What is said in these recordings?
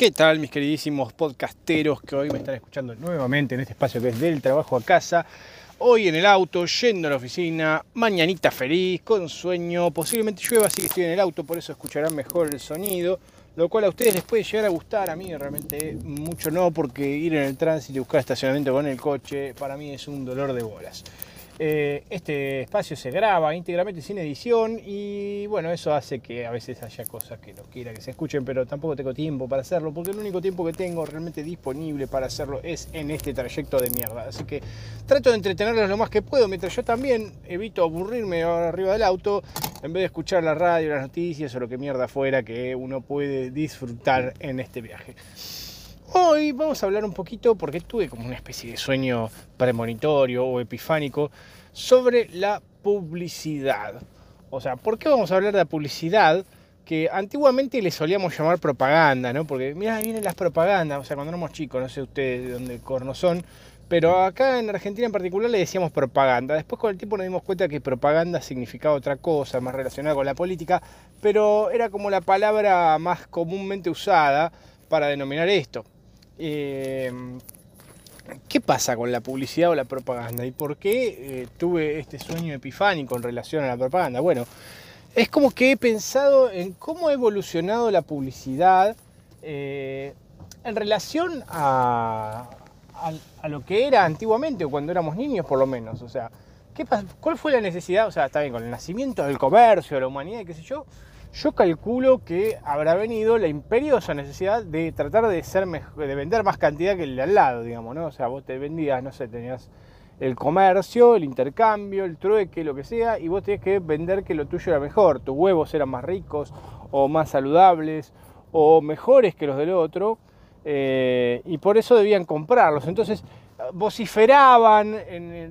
¿Qué tal mis queridísimos podcasteros que hoy me están escuchando nuevamente en este espacio que es del trabajo a casa? Hoy en el auto, yendo a la oficina, mañanita feliz, con sueño, posiblemente llueva, así que estoy en el auto, por eso escucharán mejor el sonido, lo cual a ustedes les puede llegar a gustar, a mí realmente mucho no, porque ir en el tránsito y buscar estacionamiento con el coche, para mí es un dolor de bolas. Eh, este espacio se graba íntegramente sin edición y bueno, eso hace que a veces haya cosas que no quiera que se escuchen, pero tampoco tengo tiempo para hacerlo, porque el único tiempo que tengo realmente disponible para hacerlo es en este trayecto de mierda. Así que trato de entretenerlos lo más que puedo, mientras yo también evito aburrirme arriba del auto, en vez de escuchar la radio, las noticias o lo que mierda fuera que uno puede disfrutar en este viaje. Hoy vamos a hablar un poquito, porque tuve como una especie de sueño premonitorio o epifánico, sobre la publicidad. O sea, ¿por qué vamos a hablar de la publicidad? Que antiguamente le solíamos llamar propaganda, ¿no? Porque, mira, vienen las propagandas, o sea, cuando éramos chicos, no sé ustedes de dónde corno son, pero acá en Argentina en particular le decíamos propaganda. Después con el tiempo nos dimos cuenta que propaganda significaba otra cosa, más relacionada con la política, pero era como la palabra más comúnmente usada para denominar esto. Em, ¿Qué pasa con la publicidad o la propaganda? ¿Y por qué eh, tuve este sueño epifánico en relación a la propaganda? Bueno, es como que he pensado en cómo ha evolucionado la publicidad eh, en relación a, lo que era antiguamente o cuando éramos niños por lo menos. O sea, ¿qué ¿cuál fue la necesidad? O sea, está bien, con el nacimiento del comercio, de la humanidad, qué sé yo, yo calculo que habrá venido la imperiosa necesidad de tratar de ser de vender más cantidad que el de al lado, digamos, ¿no? O sea, vos te vendías, no sé, tenías el comercio, el intercambio, el trueque, lo que sea, y vos tenías que vender que lo tuyo era mejor, tus huevos eran más ricos o más saludables o mejores que los del otro, eh, y por eso debían comprarlos. Entonces vociferaban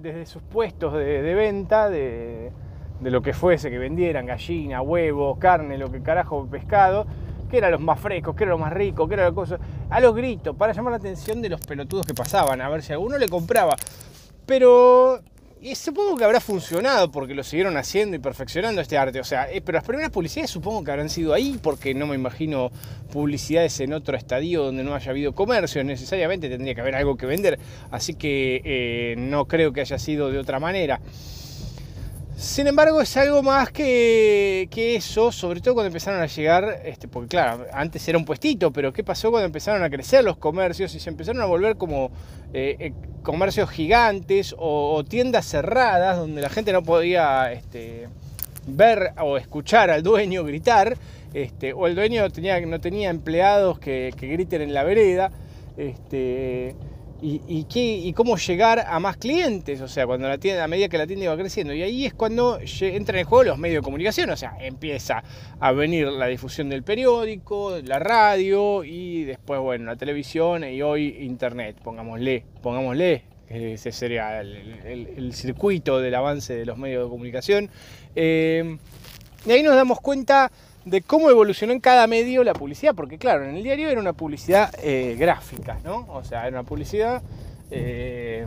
desde sus puestos de venta, de, de lo que fuese que vendieran, gallina, huevo, carne, lo que carajo, pescado, que eran los más frescos, que era lo más rico, que era la cosa, a los gritos, para llamar la atención de los pelotudos que pasaban, a ver si alguno le compraba. Pero y supongo que habrá funcionado porque lo siguieron haciendo y perfeccionando este arte. O sea, eh, pero las primeras publicidades supongo que habrán sido ahí porque no me imagino publicidades en otro estadio donde no haya habido comercio. Necesariamente tendría que haber algo que vender. Así que eh, no creo que haya sido de otra manera. Sin embargo, es algo más que, eso, sobre todo cuando empezaron a llegar, este, porque claro, antes era un puestito, pero ¿qué pasó cuando empezaron a crecer los comercios y se empezaron a volver como eh, eh, comercios gigantes o, tiendas cerradas donde la gente no podía este, ver o escuchar al dueño gritar, este, o el dueño tenía, no tenía empleados que, que griten en la vereda? Este, y, qué, cómo llegar a más clientes, o sea, cuando la tienda, a medida que la tienda iba creciendo. Y ahí es cuando entran en juego los medios de comunicación, o sea, empieza a venir la difusión del periódico, la radio y después, bueno, la televisión y hoy internet, pongámosle, pongámosle, ese sería el, circuito del avance de los medios de comunicación. Eh, y ahí nos damos cuenta de cómo evolucionó en cada medio la publicidad, porque claro, en el diario era una publicidad eh, gráfica, ¿no? O sea, era una publicidad eh,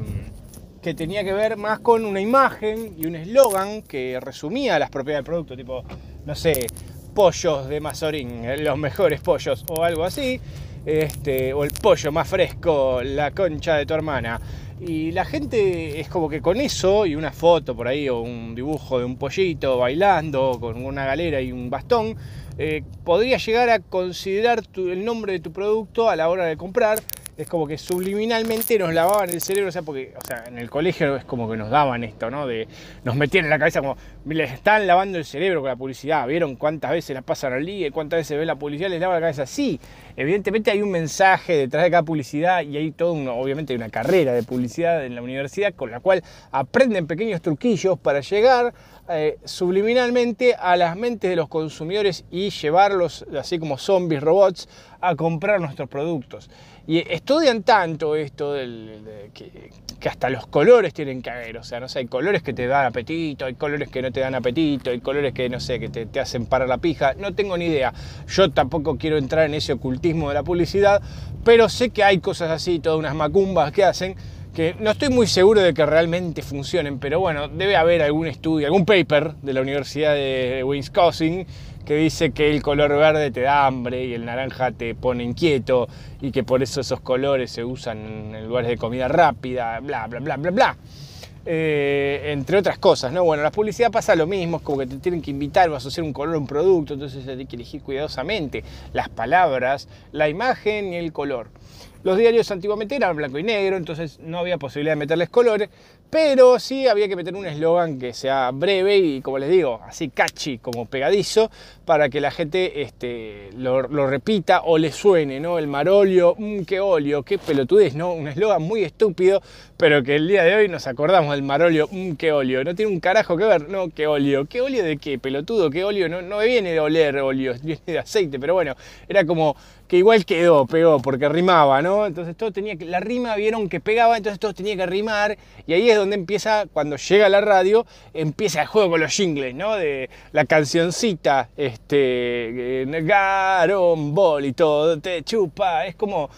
que tenía que ver más con una imagen y un eslogan que resumía las propiedades del producto, tipo, no sé, pollos de Mazorín, eh, los mejores pollos o algo así, este, o el pollo más fresco, la concha de tu hermana. Y la gente es como que con eso y una foto por ahí o un dibujo de un pollito bailando con una galera y un bastón, eh, podría llegar a considerar el nombre de tu producto a la hora de comprar es como que subliminalmente nos lavaban el cerebro, o sea, porque, o sea, en el colegio es como que nos daban esto, ¿no? De, nos metían en la cabeza como, les están lavando el cerebro con la publicidad, ¿vieron cuántas veces la pasan al día? ¿Cuántas veces ven la publicidad? Les lava la cabeza. Sí, evidentemente hay un mensaje detrás de cada publicidad y hay todo, obviamente, una carrera de publicidad en la universidad con la cual aprenden pequeños truquillos para llegar eh, subliminalmente a las mentes de los consumidores y llevarlos, así como zombies, robots, a comprar nuestros productos. Y estudian tanto esto del, que, hasta los colores tienen que haber. O sea, no sé, hay colores que te dan apetito, hay colores que no te dan apetito, hay colores que, no sé, que te, te hacen parar la pija. No tengo ni idea. Yo tampoco quiero entrar en ese ocultismo de la publicidad, pero sé que hay cosas así, todas unas macumbas que hacen que no estoy muy seguro de que realmente funcionen, pero bueno, debe haber algún estudio, algún paper de la Universidad de Wisconsin que dice que el color verde te da hambre y el naranja te pone inquieto y que por eso esos colores se usan en lugares de comida rápida, bla, bla, bla, bla, bla. Eh, entre otras cosas, ¿no? Bueno, la publicidad pasa lo mismo, es como que te tienen que invitar o asociar un color a un producto, entonces hay que elegir cuidadosamente las palabras, la imagen y el color. Los diarios antiguamente eran blanco y negro, entonces no había posibilidad de meterles colores, pero sí había que meter un eslogan que sea breve y, como les digo, así catchy, como pegadizo, para que la gente este, lo, repita o le suene, ¿no? El marolio, mmm, qué olio, qué pelotudez, ¿no? Un eslogan muy estúpido, pero que el día de hoy nos acordamos del marolio, mmm, qué olio. No tiene un carajo que ver, no, qué olio. ¿Qué olio de qué? Pelotudo, qué olio. No, no viene de oler óleo, viene de aceite, pero bueno, era como que igual quedó, pegó, porque rimaba, ¿no? Entonces todo tenía que, la rima vieron que pegaba, entonces todo tenía que rimar, y ahí es donde empieza, cuando llega la radio, empieza el juego con los jingles, ¿no? De la cancioncita, este, Garon Ball y todo, te chupa, es como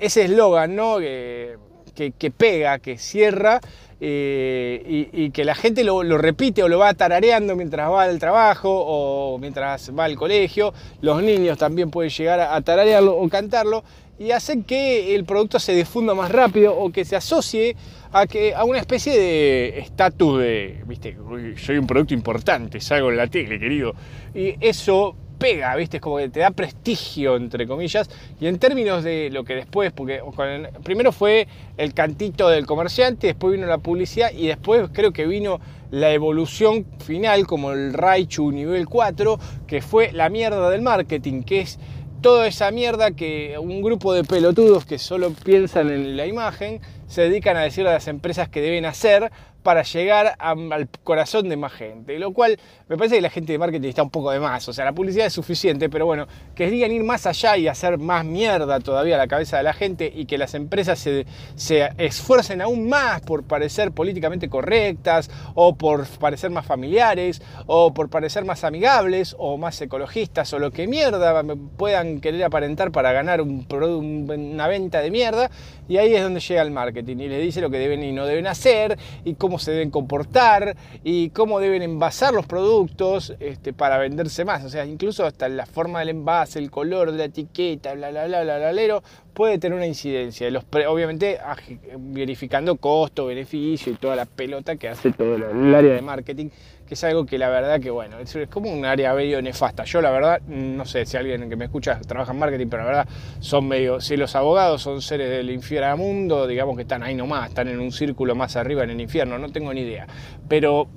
ese eslogan, ¿no? Que, que, pega, que cierra eh, y, que la gente lo, repite o lo va tarareando mientras va al trabajo o mientras va al colegio. Los niños también pueden llegar a, tararearlo o cantarlo y hacen que el producto se difunda más rápido o que se asocie a, que, a una especie de estatus de, viste, soy un producto importante, salgo en la tele, querido. Y eso pega, ¿viste? Es como que te da prestigio, entre comillas. Y en términos de lo que después, porque primero fue el cantito del comerciante, después vino la publicidad y después creo que vino la evolución final como el Raichu nivel 4, que fue la mierda del marketing, que es toda esa mierda que un grupo de pelotudos que solo piensan en la imagen se dedican a decir a las empresas que deben hacer para llegar al corazón de más gente. Lo cual me parece que la gente de marketing está un poco de más. O sea, la publicidad es suficiente, pero bueno, querían ir más allá y hacer más mierda todavía a la cabeza de la gente y que las empresas se, esfuercen aún más por parecer políticamente correctas o por parecer más familiares o por parecer más amigables o más ecologistas o lo que mierda puedan querer aparentar para ganar un, una venta de mierda. Y ahí es donde llega el marketing y les dice lo que deben y no deben hacer y cómo se deben comportar y cómo deben envasar los productos este, para venderse más. O sea, incluso hasta la forma del envase, el color de la etiqueta, bla, bla, bla, bla, bla, puede tener una incidencia. Los obviamente verificando costo, beneficio y toda la pelota que hace todo el área de marketing que es algo que la verdad que, bueno, es, como un área medio nefasta. Yo la verdad, no sé si alguien que me escucha trabaja en marketing, pero la verdad son medio, si los abogados son seres del inframundo, digamos que están ahí nomás, están en un círculo más arriba en el infierno, no tengo ni idea. Pero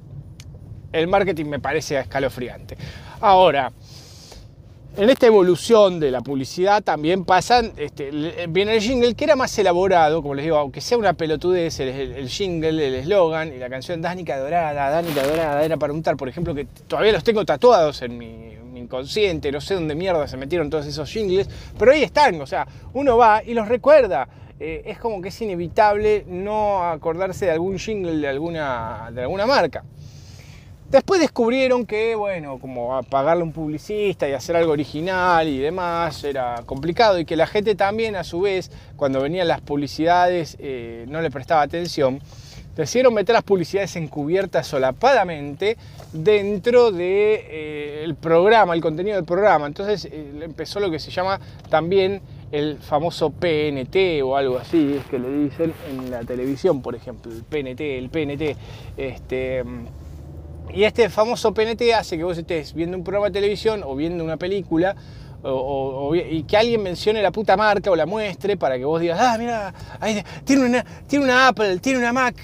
el marketing me parece escalofriante. Ahora, en esta evolución de la publicidad también pasan, este, viene el jingle que era más elaborado, como les digo, aunque sea una pelotudez, el, el jingle, el eslogan y la canción Dánica Dorada, Dánica Dorada, era para untar, por ejemplo, que todavía los tengo tatuados en mi, inconsciente, no sé dónde mierda se metieron todos esos jingles, pero ahí están, o sea, uno va y los recuerda. Eh, es como que es inevitable no acordarse de algún jingle de alguna, de alguna marca. Después descubrieron que, bueno, como pagarle a un publicista y hacer algo original y demás era complicado y que la gente también, a su vez, cuando venían las publicidades, eh, no le prestaba atención. Decidieron meter las publicidades encubiertas solapadamente dentro del de, eh, programa, el contenido del programa. Entonces eh, empezó lo que se llama también el famoso PNT o algo así, es que le dicen en la televisión, por ejemplo, el PNT, el PNT. Este, y este famoso PNT hace que vos estés viendo un programa de televisión o viendo una película y que alguien mencione la puta marca o la muestre para que vos digas, ah, mira, tiene, una, tiene una Apple, tiene una Mac,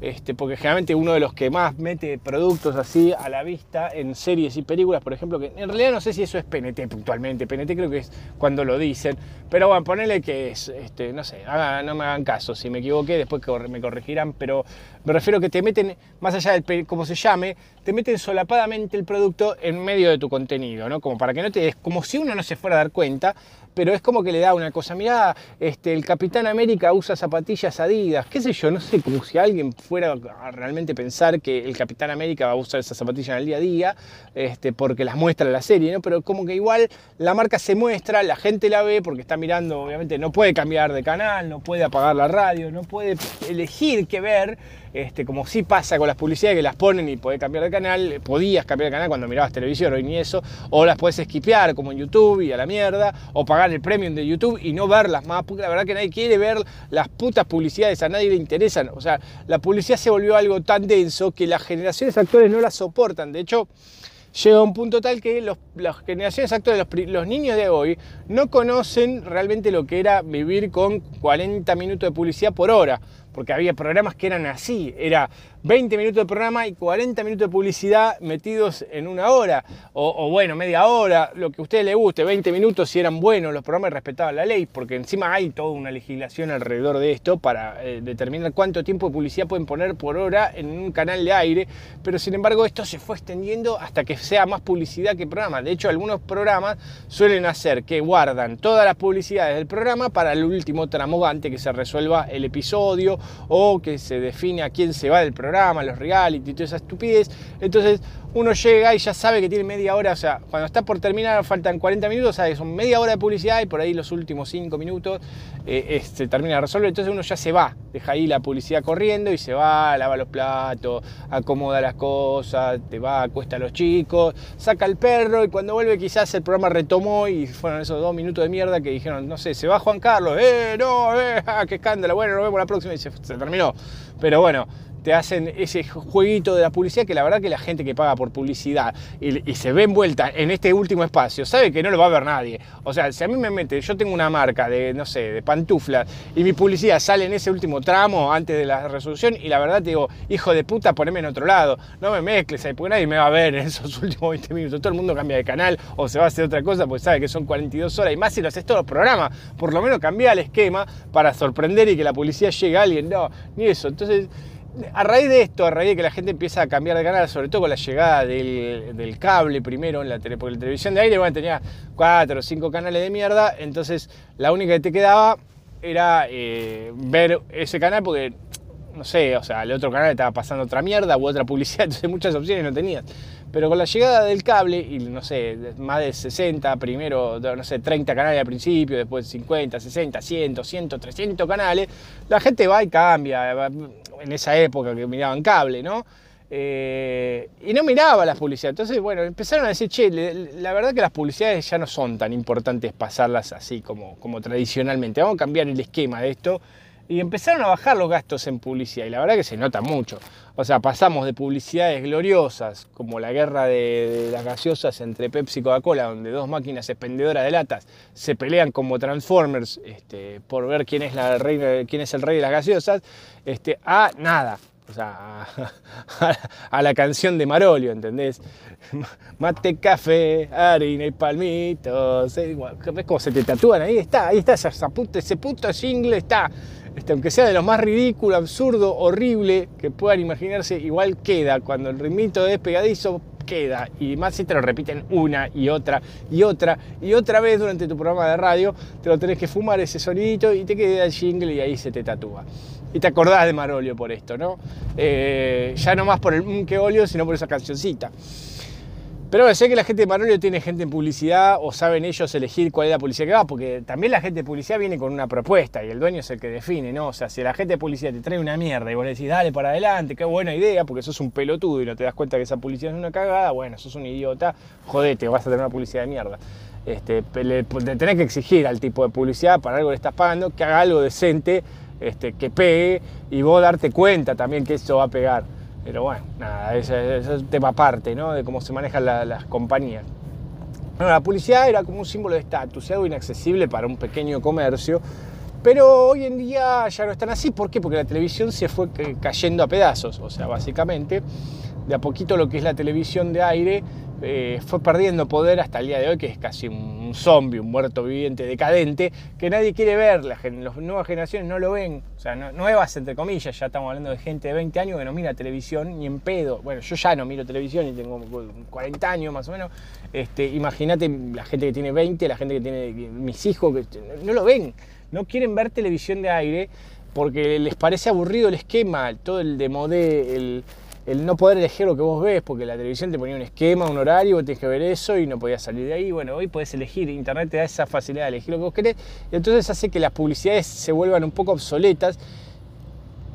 este, porque generalmente uno de los que más mete productos así a la vista en series y películas, por ejemplo, que en realidad no sé si eso es PNT puntualmente, PNT creo que es cuando lo dicen, pero bueno, ponele que es, este, no sé, no me hagan caso, si me equivoqué después me corregirán, pero me refiero a que te meten, más allá del como se llame, te meten solapadamente el producto en medio de tu contenido, ¿no? Como para que no te como si uno no se fuera a dar cuenta, pero es como que le da una cosa, mirá, este, el Capitán América usa zapatillas adidas, qué sé yo, no sé, como si alguien fuera a realmente pensar que el Capitán América va a usar esas zapatillas en el día a día, este, porque las muestra la serie, ¿no? Pero como que igual la marca se muestra, la gente la ve porque está mirando, obviamente no puede cambiar de canal, no puede apagar la radio, no puede elegir qué ver, este, como sí pasa con las publicidades que las ponen y podés cambiar de canal, podías cambiar de canal cuando mirabas televisión, hoy ni eso, o las puedes esquipear como en YouTube y a la mierda, o pagar el premium de YouTube y no verlas más, porque la verdad que nadie quiere ver las putas publicidades, a nadie le interesan. O sea, la publicidad se volvió algo tan denso que las generaciones actuales no la soportan. De hecho, llega a un punto tal que las generaciones actuales, los, los, niños de hoy, no conocen realmente lo que era vivir con 40 minutos de publicidad por hora, porque había programas que eran así, era 20 minutos de programa y 40 minutos de publicidad metidos en una hora, o, bueno, media hora, lo que a usted le guste, 20 minutos si eran buenos, los programas respetaban la ley, porque encima hay toda una legislación alrededor de esto para eh, determinar cuánto tiempo de publicidad pueden poner por hora en un canal de aire, pero sin embargo esto se fue extendiendo hasta que sea más publicidad que programa. De hecho, algunos programas suelen hacer que guardan todas las publicidades del programa para el último tramo antes que se resuelva el episodio o que se define a quién se va del programa los reality, toda esa estupidez. Entonces uno llega y ya sabe que tiene media hora, o sea, cuando está por terminar faltan 40 minutos, sabe son media hora de publicidad y por ahí los últimos 5 minutos eh, se termina de resolver. Entonces uno ya se va, deja ahí la publicidad corriendo y se va, lava los platos, acomoda las cosas, te va, acuesta a los chicos, saca el perro y cuando vuelve quizás el programa retomó y fueron esos dos minutos de mierda que dijeron, no sé, se va Juan Carlos, eh, no, eh, qué escándalo, bueno, nos vemos la próxima y se terminó. Pero bueno, te hacen ese jueguito de la publicidad que la verdad que la gente que paga por publicidad y, se ve envuelta en este último espacio sabe que no lo va a ver nadie. O sea, si a mí me mete, yo tengo una marca de, no sé, de pantuflas y mi publicidad sale en ese último tramo antes de la resolución y la verdad te digo, hijo de puta, poneme en otro lado, no me mezcles ahí, porque nadie me va a ver en esos últimos 20 minutos. Todo el mundo cambia de canal o se va a hacer otra cosa porque sabe que son 42 horas y más si lo haces todos los programas. Por lo menos cambia el esquema para sorprender y que la publicidad llegue a alguien. No, ni eso. Entonces a raíz de esto, a raíz de que la gente empieza a cambiar de canal, sobre todo con la llegada del, cable primero en la tele, porque la televisión de aire bueno, tenía cuatro o cinco canales de mierda, entonces la única que te quedaba era eh, ver ese canal porque, no sé, o sea, el otro canal estaba pasando otra mierda u otra publicidad, entonces muchas opciones no tenías. Pero con la llegada del cable, y no sé, más de 60, primero, no sé, 30 canales al principio, después 50, 60, 100, 100, 300 canales, la gente va y cambia. En esa época que miraban cable, ¿no? Eh, y no miraba las publicidades. Entonces, bueno, empezaron a decir, che, la verdad que las publicidades ya no son tan importantes pasarlas así como, como tradicionalmente. Vamos a cambiar el esquema de esto y empezaron a bajar los gastos en publicidad y la verdad que se nota mucho. O sea, pasamos de publicidades gloriosas como la guerra de, las gaseosas entre Pepsi y Coca-Cola, donde dos máquinas expendedoras de latas se pelean como Transformers este, por ver quién es, la quién es el rey de las gaseosas, este, a nada. O sea, a, la canción de Marolio, ¿entendés? Mate, café, harina y palmitos. ¿Ves cómo se te tatúan? Ahí está, ahí está, ese puto, ese puto jingle está. Este, aunque sea de lo más ridículo, absurdo, horrible que puedan imaginarse, igual queda. Cuando el ritmito es pegadizo, queda. Y más si te lo repiten una y otra y otra y otra vez durante tu programa de radio, te lo tenés que fumar ese sonidito y te queda el jingle y ahí se te tatúa. Y te acordás de Marolio por esto, ¿no? Eh, ya no más por el mm, que olio, sino por esa cancioncita. Pero bueno, sé que la gente de Marolio tiene gente en publicidad o saben ellos elegir cuál es la publicidad que va, porque también la gente de publicidad viene con una propuesta y el dueño es el que define, ¿no? O sea, si la gente de publicidad te trae una mierda y vos le decís, dale para adelante, qué buena idea, porque sos un pelotudo y no te das cuenta que esa publicidad es una cagada, bueno, sos un idiota, jodete, vas a tener una publicidad de mierda. Este, le, tenés que exigir al tipo de publicidad, para algo le estás pagando, que haga algo decente, este, que pegue y vos darte cuenta también que eso va a pegar. Pero bueno, nada, ese, es un tema aparte, ¿no? De cómo se manejan las compañías. Bueno, la publicidad era como un símbolo de estatus, algo inaccesible para un pequeño comercio, pero hoy en día ya no están así. ¿Por qué? Porque la televisión se fue cayendo a pedazos. O sea, básicamente, de a poquito lo que es la televisión de aire eh, fue perdiendo poder hasta el día de hoy, que es casi un zombie, un muerto viviente decadente, que nadie quiere ver, las, nuevas generaciones no lo ven, o sea, nuevas entre comillas, ya estamos hablando de gente de 20 años que no mira televisión ni en pedo, bueno, yo ya no miro televisión y tengo 40 años más o menos, este, imagínate la gente que tiene 20, la gente que tiene mis hijos, no lo ven, no quieren ver televisión de aire porque les parece aburrido el esquema, todo el de modé, el el no poder elegir lo que vos ves, porque la televisión te ponía un esquema, un horario, vos tenés que ver eso y no podías salir de ahí. Bueno, hoy podés elegir, Internet te da esa facilidad de elegir lo que vos querés, y entonces hace que las publicidades se vuelvan un poco obsoletas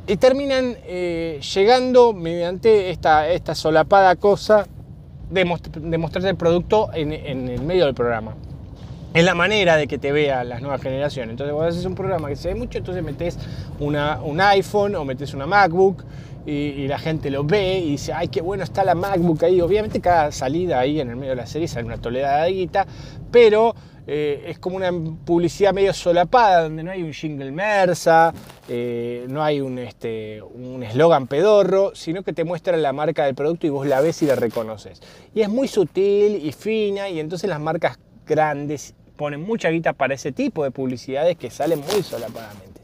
y terminan eh, llegando mediante esta, esta solapada cosa de, el producto en, el medio del programa. Es la manera de que te vean las nuevas generaciones. Entonces, vos haces un programa que se ve mucho, entonces metes un iPhone o metes una MacBook y, la gente lo ve y dice, ay, qué bueno está la MacBook ahí. Obviamente cada salida ahí en el medio de la serie sale una toledada de guita, pero eh, es como una publicidad medio solapada, donde no hay un jingle mersa, eh, no hay un este, eslogan pedorro, sino que te muestra la marca del producto y vos la ves y la reconoces. Y es muy sutil y fina, y entonces las marcas grandes ponen mucha guita para ese tipo de publicidades que salen muy solapadamente.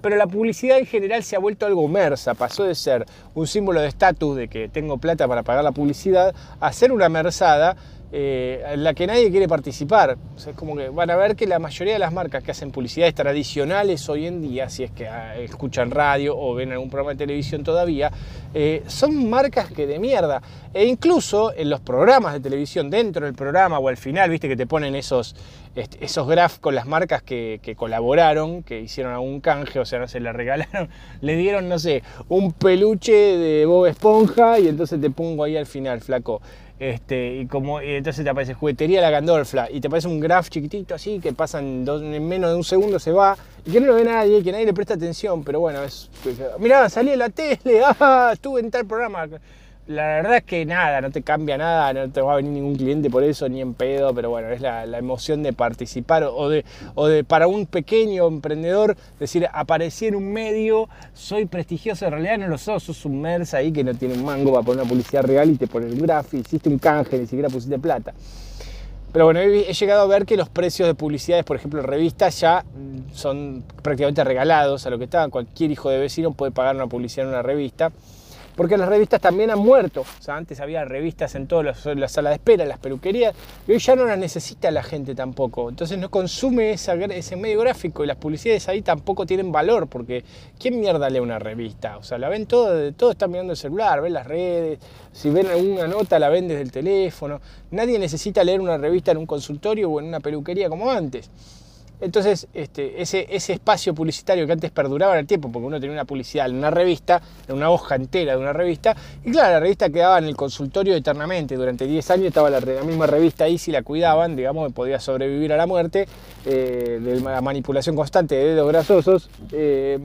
Pero la publicidad en general se ha vuelto algo mersa, pasó de ser un símbolo de estatus de que tengo plata para pagar la publicidad a ser una mersada eh, en la que nadie quiere participar. es como que van a ver que la mayoría de las marcas que hacen publicidades tradicionales hoy en día, si es que ah, escuchan radio o ven algún programa de televisión todavía, eh, son marcas que de mierda. E incluso en los programas de televisión, dentro del programa o al final, viste que te ponen esos, esos graphs con las marcas que, colaboraron, que hicieron algún canje, o sea, no se le regalaron, le dieron, no sé, un peluche de Bob Esponja y entonces te pongo ahí al final, flaco. Este, y como entonces te aparece juguetería la Gandolfla y te aparece un graph chiquitito así que pasa en, menos de un segundo se va y que no lo ve nadie, que nadie le presta atención, pero bueno, es. Mirá, salí en la tele, ah, estuve en tal programa la verdad es que nada, no te cambia nada, no te va a venir ningún cliente por eso, ni en pedo, pero bueno, es la, emoción de participar o de, o de para un pequeño emprendedor decir, aparecí en un medio, soy prestigioso, en realidad no lo sos, sos un mersa ahí que no tiene un mango para poner una publicidad real y te pone un gráfico, hiciste un canje, ni siquiera pusiste plata. Pero bueno, he, llegado a ver que los precios de publicidades, por ejemplo, revistas, ya son prácticamente regalados a lo que está. Cualquier hijo de vecino puede pagar una publicidad en una revista porque las revistas también han muerto. O sea, antes había revistas en todas las, salas de espera, en las peluquerías, y hoy ya no las necesita la gente tampoco. Entonces no consume ese medio gráfico y las publicidades ahí tampoco tienen valor, porque ¿quién mierda lee una revista? O sea, la ven todo, todo están mirando el celular, ven las redes, si ven alguna nota la ven desde el teléfono. Nadie necesita leer una revista en un consultorio o en una peluquería como antes. Entonces, este, ese, ese, espacio publicitario que antes perduraba en el tiempo, porque uno tenía una publicidad en una revista, en una hoja entera de una revista, y claro, la revista quedaba en el consultorio eternamente. Durante 10 años estaba la, misma revista ahí, si la cuidaban, digamos, podía sobrevivir a la muerte, eh, de la manipulación constante de dedos grasosos. Eh,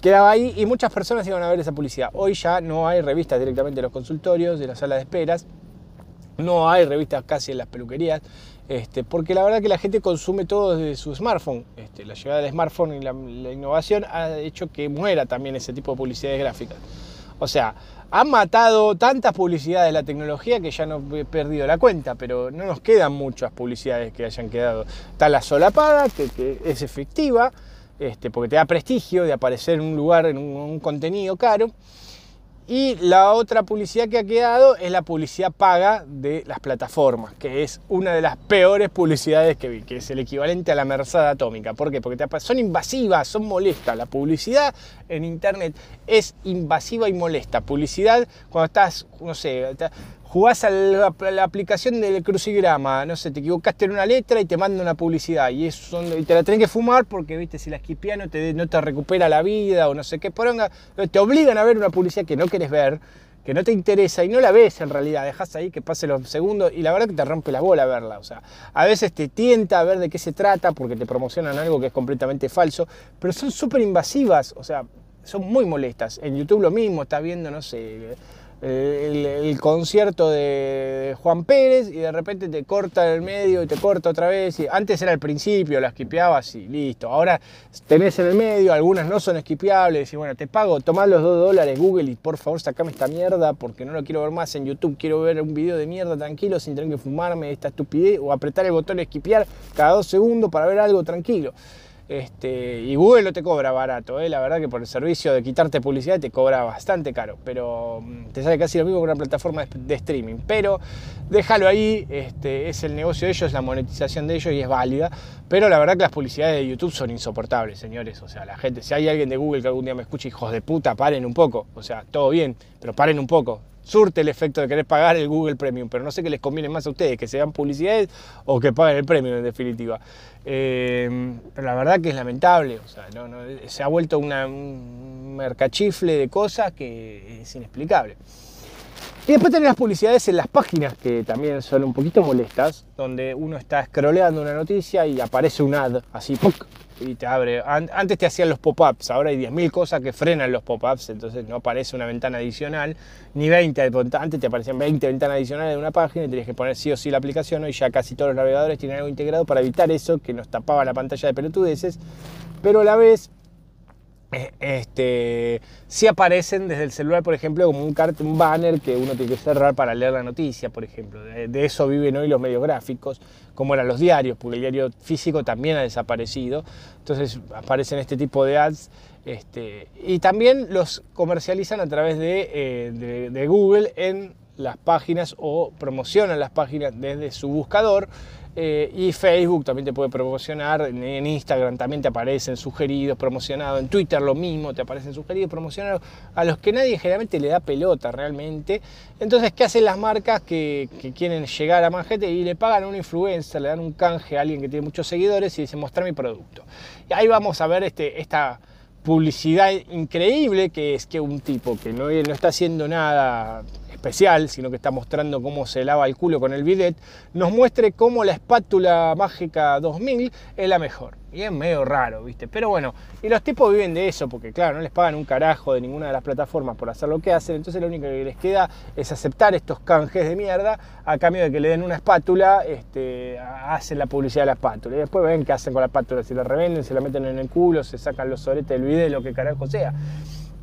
quedaba ahí y muchas personas iban a ver esa publicidad. Hoy ya no hay revistas directamente en los consultorios, de la sala de esperas, no hay revistas casi en las peluquerías. Este, porque la verdad que la gente consume todo desde su smartphone. Este, la llegada del smartphone y la, innovación ha hecho que muera también ese tipo de publicidades gráficas. O sea, han matado tantas publicidades de la tecnología que ya no he perdido la cuenta, pero no nos quedan muchas publicidades que hayan quedado. Está la solapada, que, que es efectiva, este, porque te da prestigio de aparecer en un lugar, en un contenido caro. Y la otra publicidad que ha quedado es la publicidad paga de las plataformas, que es una de las peores publicidades que vi, que es el equivalente a la merzada atómica. ¿Por qué? Porque son invasivas, son molestas. La publicidad en Internet es invasiva y molesta. Publicidad cuando estás, no sé, jugás a la, aplicación del crucigrama, no sé, te equivocaste en una letra y te manda una publicidad y, eso, te la tenés que fumar porque, viste, si la esquipía no te, no te recupera la vida o no sé qué poronga, te obligan a ver una publicidad que no querés ver, que no te interesa y no la ves en realidad, dejas ahí que pase los segundos y la verdad que te rompe la bola verla, o sea, a veces te tienta a ver de qué se trata porque te promocionan algo que es completamente falso, pero son súper invasivas, o sea, son muy molestas. En YouTube lo mismo, estás viendo, no sé, el, concierto de Juan Pérez y de repente te corta en el medio y te corta otra vez. Y antes era el principio, las esquipeabas y listo. Ahora tenés en el medio, algunas no son esquipeables. Y bueno, te pago, tomá los dos dólares Google y por favor sacame esta mierda porque no lo quiero ver más en YouTube. Quiero ver un video de mierda tranquilo sin tener que fumarme esta estupidez o apretar el botón esquipear cada dos segundos para ver algo tranquilo. Este, y Google no te cobra barato, ¿eh? la verdad que por el servicio de quitarte publicidad te cobra bastante caro, pero mm, te sale casi lo mismo que una plataforma de, streaming. Pero déjalo ahí, este, es el negocio de ellos, la monetización de ellos y es válida. Pero la verdad que las publicidades de YouTube son insoportables, señores. O sea, la gente, si hay alguien de Google que algún día me escuche, hijos de puta, paren un poco. O sea, todo bien, pero paren un poco surte el efecto de querer pagar el Google Premium, pero no sé qué les conviene más a ustedes, que se vean publicidades o que paguen el premium en definitiva. Eh, pero la verdad que es lamentable, o sea, se ha vuelto una, un mercachifle de cosas que es inexplicable. Y después tenés las publicidades en las páginas que también son un poquito molestas, donde uno está scrolleando una noticia y aparece un ad, así, ¡puc! y te abre. Antes te hacían los pop-ups, ahora hay 10.000 cosas que frenan los pop-ups, entonces no aparece una ventana adicional, ni 20, antes te aparecían 20 ventanas adicionales de una página y tenías que poner sí o sí la aplicación, hoy ya casi todos los navegadores tienen algo integrado para evitar eso, que nos tapaba la pantalla de pelotudeces, pero a la vez este, si aparecen desde el celular, por ejemplo, como un, un banner que uno tiene que cerrar para leer la noticia, por ejemplo. De, eso viven hoy los medios gráficos, como eran los diarios, porque el diario físico también ha desaparecido. Entonces aparecen este tipo de ads. Este, y también los comercializan a través de, eh, de Google en las páginas o promocionan las páginas desde su buscador eh, y Facebook también te puede promocionar, en Instagram también te aparecen sugeridos, promocionados, en Twitter lo mismo, te aparecen sugeridos, promocionados, a los que nadie generalmente le da pelota realmente. Entonces, ¿qué hacen las marcas que, quieren llegar a más gente y le pagan a un influencer, le dan un canje a alguien que tiene muchos seguidores y dice mostrar mi producto? Y ahí vamos a ver este, esta publicidad increíble que es que un tipo que no, no está haciendo nada especial, sino que está mostrando cómo se lava el culo con el bidet, nos muestre cómo la espátula mágica 2000 es la mejor. Y es medio raro, ¿viste? Pero bueno, y los tipos viven de eso, porque claro, no les pagan un carajo de ninguna de las plataformas por hacer lo que hacen, entonces lo único que les queda es aceptar estos canjes de mierda a cambio de que le den una espátula, este, hacen la publicidad de la espátula. Y después ven qué hacen con la espátula, si la revenden, se la meten en el culo, se sacan los soretes del video, lo que carajo sea.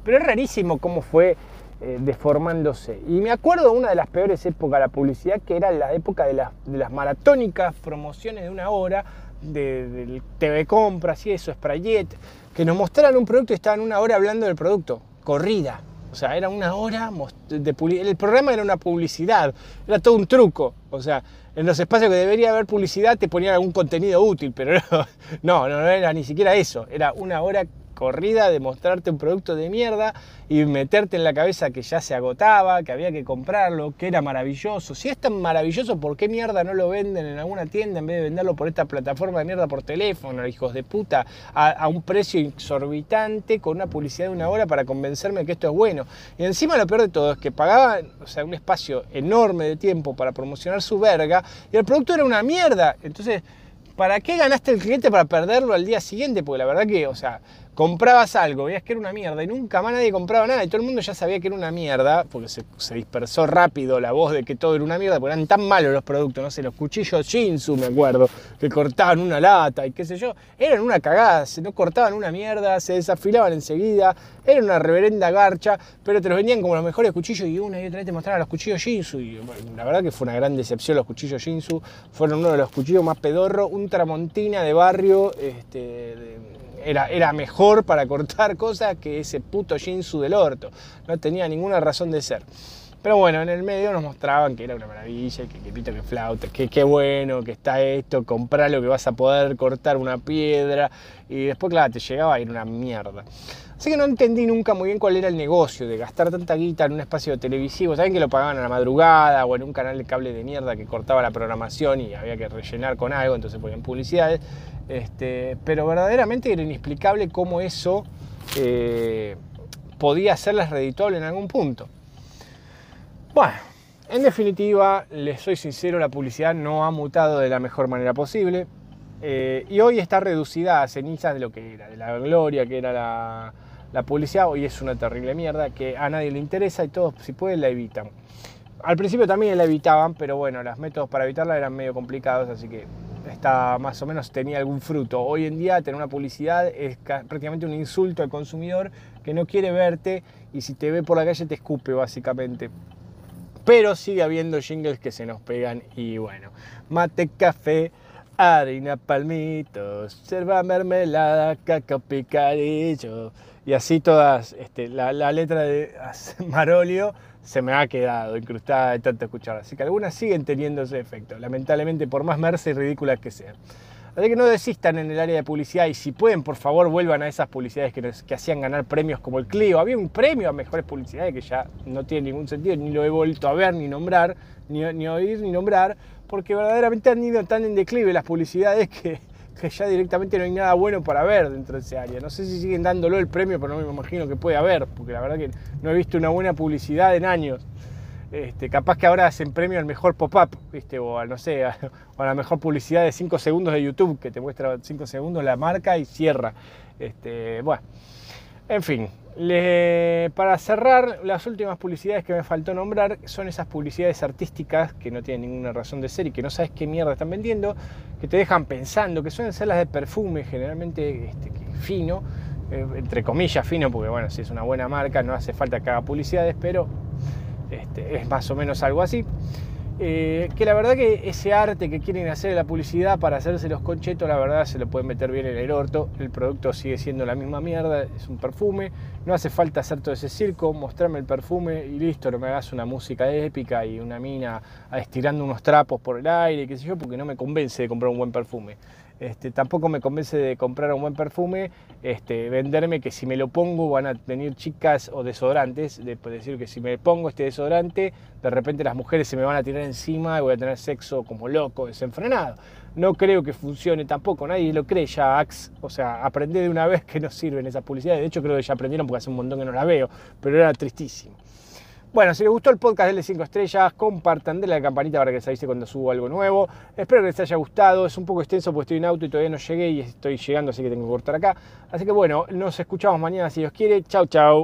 Pero es rarísimo cómo fue eh, deformándose. Y me acuerdo de una de las peores épocas de la publicidad, que era la época de, las maratónicas promociones de una hora, del TV Compras y eso, Sprayet, que nos mostraran un producto y estaban una hora hablando del producto, corrida. O sea, era una hora de El programa era una publicidad, era todo un truco. O sea, en los espacios que debería haber publicidad te ponían algún contenido útil, pero no, no era ni siquiera eso. Era una hora corrida de mostrarte un producto de mierda y meterte en la cabeza que ya se agotaba, que había que comprarlo, que era maravilloso. Si es tan maravilloso, ¿por qué mierda no lo venden en alguna tienda en vez de venderlo por esta plataforma de mierda por teléfono, hijos de puta, a, un precio exorbitante con una publicidad de una hora para convencerme que esto es bueno? Y encima lo peor de todo es que pagaban o sea, un espacio enorme de tiempo para promocionar su verga y el producto era una mierda. Entonces, ¿para qué ganaste el cliente para perderlo al día siguiente? Porque la verdad que, o sea, comprabas algo, veías que era una mierda y nunca más nadie compraba nada y todo el mundo ya sabía que era una mierda, porque se, dispersó rápido la voz de que todo era una mierda, porque eran tan malos los productos, no sé, los cuchillos Shinsu, me acuerdo, que cortaban una lata y qué sé yo, eran una cagada, se no cortaban una mierda, se desafilaban enseguida, era una reverenda garcha, pero te los vendían como los mejores cuchillos y una y otra vez te mostraban los cuchillos Shinsu y la verdad que fue una gran decepción los cuchillos Shinsu, fueron uno de los cuchillos más pedorros, un tramontina de barrio, este, era, mejor para cortar cosas que ese puto Jinsu del orto. No tenía ninguna razón de ser. Pero bueno, en el medio nos mostraban que era una maravilla, que, que pito que flauta, que qué bueno, que está esto, comprar lo que vas a poder cortar una piedra. Y después, claro, te llegaba a ir una mierda. Así que no entendí nunca muy bien cuál era el negocio de gastar tanta guita en un espacio televisivo. Saben que lo pagaban a la madrugada o en un canal de cable de mierda que cortaba la programación y había que rellenar con algo, entonces ponían publicidades. Este, pero verdaderamente era inexplicable cómo eso eh, podía hacerlas redituable en algún punto. Bueno, en definitiva, les soy sincero, la publicidad no ha mutado de la mejor manera posible. Eh, y hoy está reducida a cenizas de lo que era, de la gloria que era la, la publicidad. Hoy es una terrible mierda que a nadie le interesa y todos, si pueden, la evitan. Al principio también la evitaban, pero bueno, los métodos para evitarla eran medio complicados, así que está más o menos tenía algún fruto. Hoy en día tener una publicidad es prácticamente un insulto al consumidor que no quiere verte y si te ve por la calle te escupe básicamente. Pero sigue habiendo jingles que se nos pegan y bueno, mate, café, harina, palmitos, yerba, mermelada, cacao picadillo y así todas, este, la, letra de Marolio se me ha quedado incrustada de tanto escuchar. Así que algunas siguen teniendo ese efecto, lamentablemente, por más merce y ridículas que sean. Así que no desistan en el área de publicidad y si pueden, por favor, vuelvan a esas publicidades que, que hacían ganar premios como el Clio. Había un premio a mejores publicidades que ya no tiene ningún sentido, ni lo he vuelto a ver, ni nombrar, ni, ni oír, ni nombrar, porque verdaderamente han ido tan en declive las publicidades que, que ya directamente no hay nada bueno para ver dentro de ese área. No sé si siguen dándolo el premio, pero no me imagino que puede haber, porque la verdad que no he visto una buena publicidad en años. Este, capaz que ahora hacen premio al mejor pop-up, ¿viste? o a, no sé, a, o a la mejor publicidad de 5 segundos de YouTube, que te muestra 5 segundos la marca y cierra. Este, bueno, en fin, le, para cerrar, las últimas publicidades que me faltó nombrar son esas publicidades artísticas que no tienen ninguna razón de ser y que no sabes qué mierda están vendiendo, que te dejan pensando, que suelen ser las de perfume, generalmente este, fino, eh, entre comillas fino, porque bueno, si es una buena marca no hace falta que haga publicidades, pero este, es más o menos algo así. Eh, que la verdad que ese arte que quieren hacer de la publicidad para hacerse los conchetos, la verdad se lo pueden meter bien en el orto. El producto sigue siendo la misma mierda, es un perfume. No hace falta hacer todo ese circo, mostrarme el perfume y listo, no me hagas una música épica y una mina estirando unos trapos por el aire, qué sé yo, porque no me convence de comprar un buen perfume. Este, tampoco me convence de comprar un buen perfume, este, venderme que si me lo pongo van a venir chicas o desodorantes, de decir que si me pongo este desodorante, de repente las mujeres se me van a tirar encima y voy a tener sexo como loco, desenfrenado. No creo que funcione tampoco, nadie lo cree ya, Axe. O sea, aprendí de una vez que no sirven esas publicidades. De hecho, creo que ya aprendieron porque hace un montón que no la veo, pero era tristísimo. Bueno, si les gustó el podcast, denle 5 estrellas, compartan, denle la campanita para que les avise cuando subo algo nuevo. Espero que les haya gustado, es un poco extenso porque estoy en auto y todavía no llegué y estoy llegando, así que tengo que cortar acá. Así que bueno, nos escuchamos mañana si Dios quiere. Chau, chau.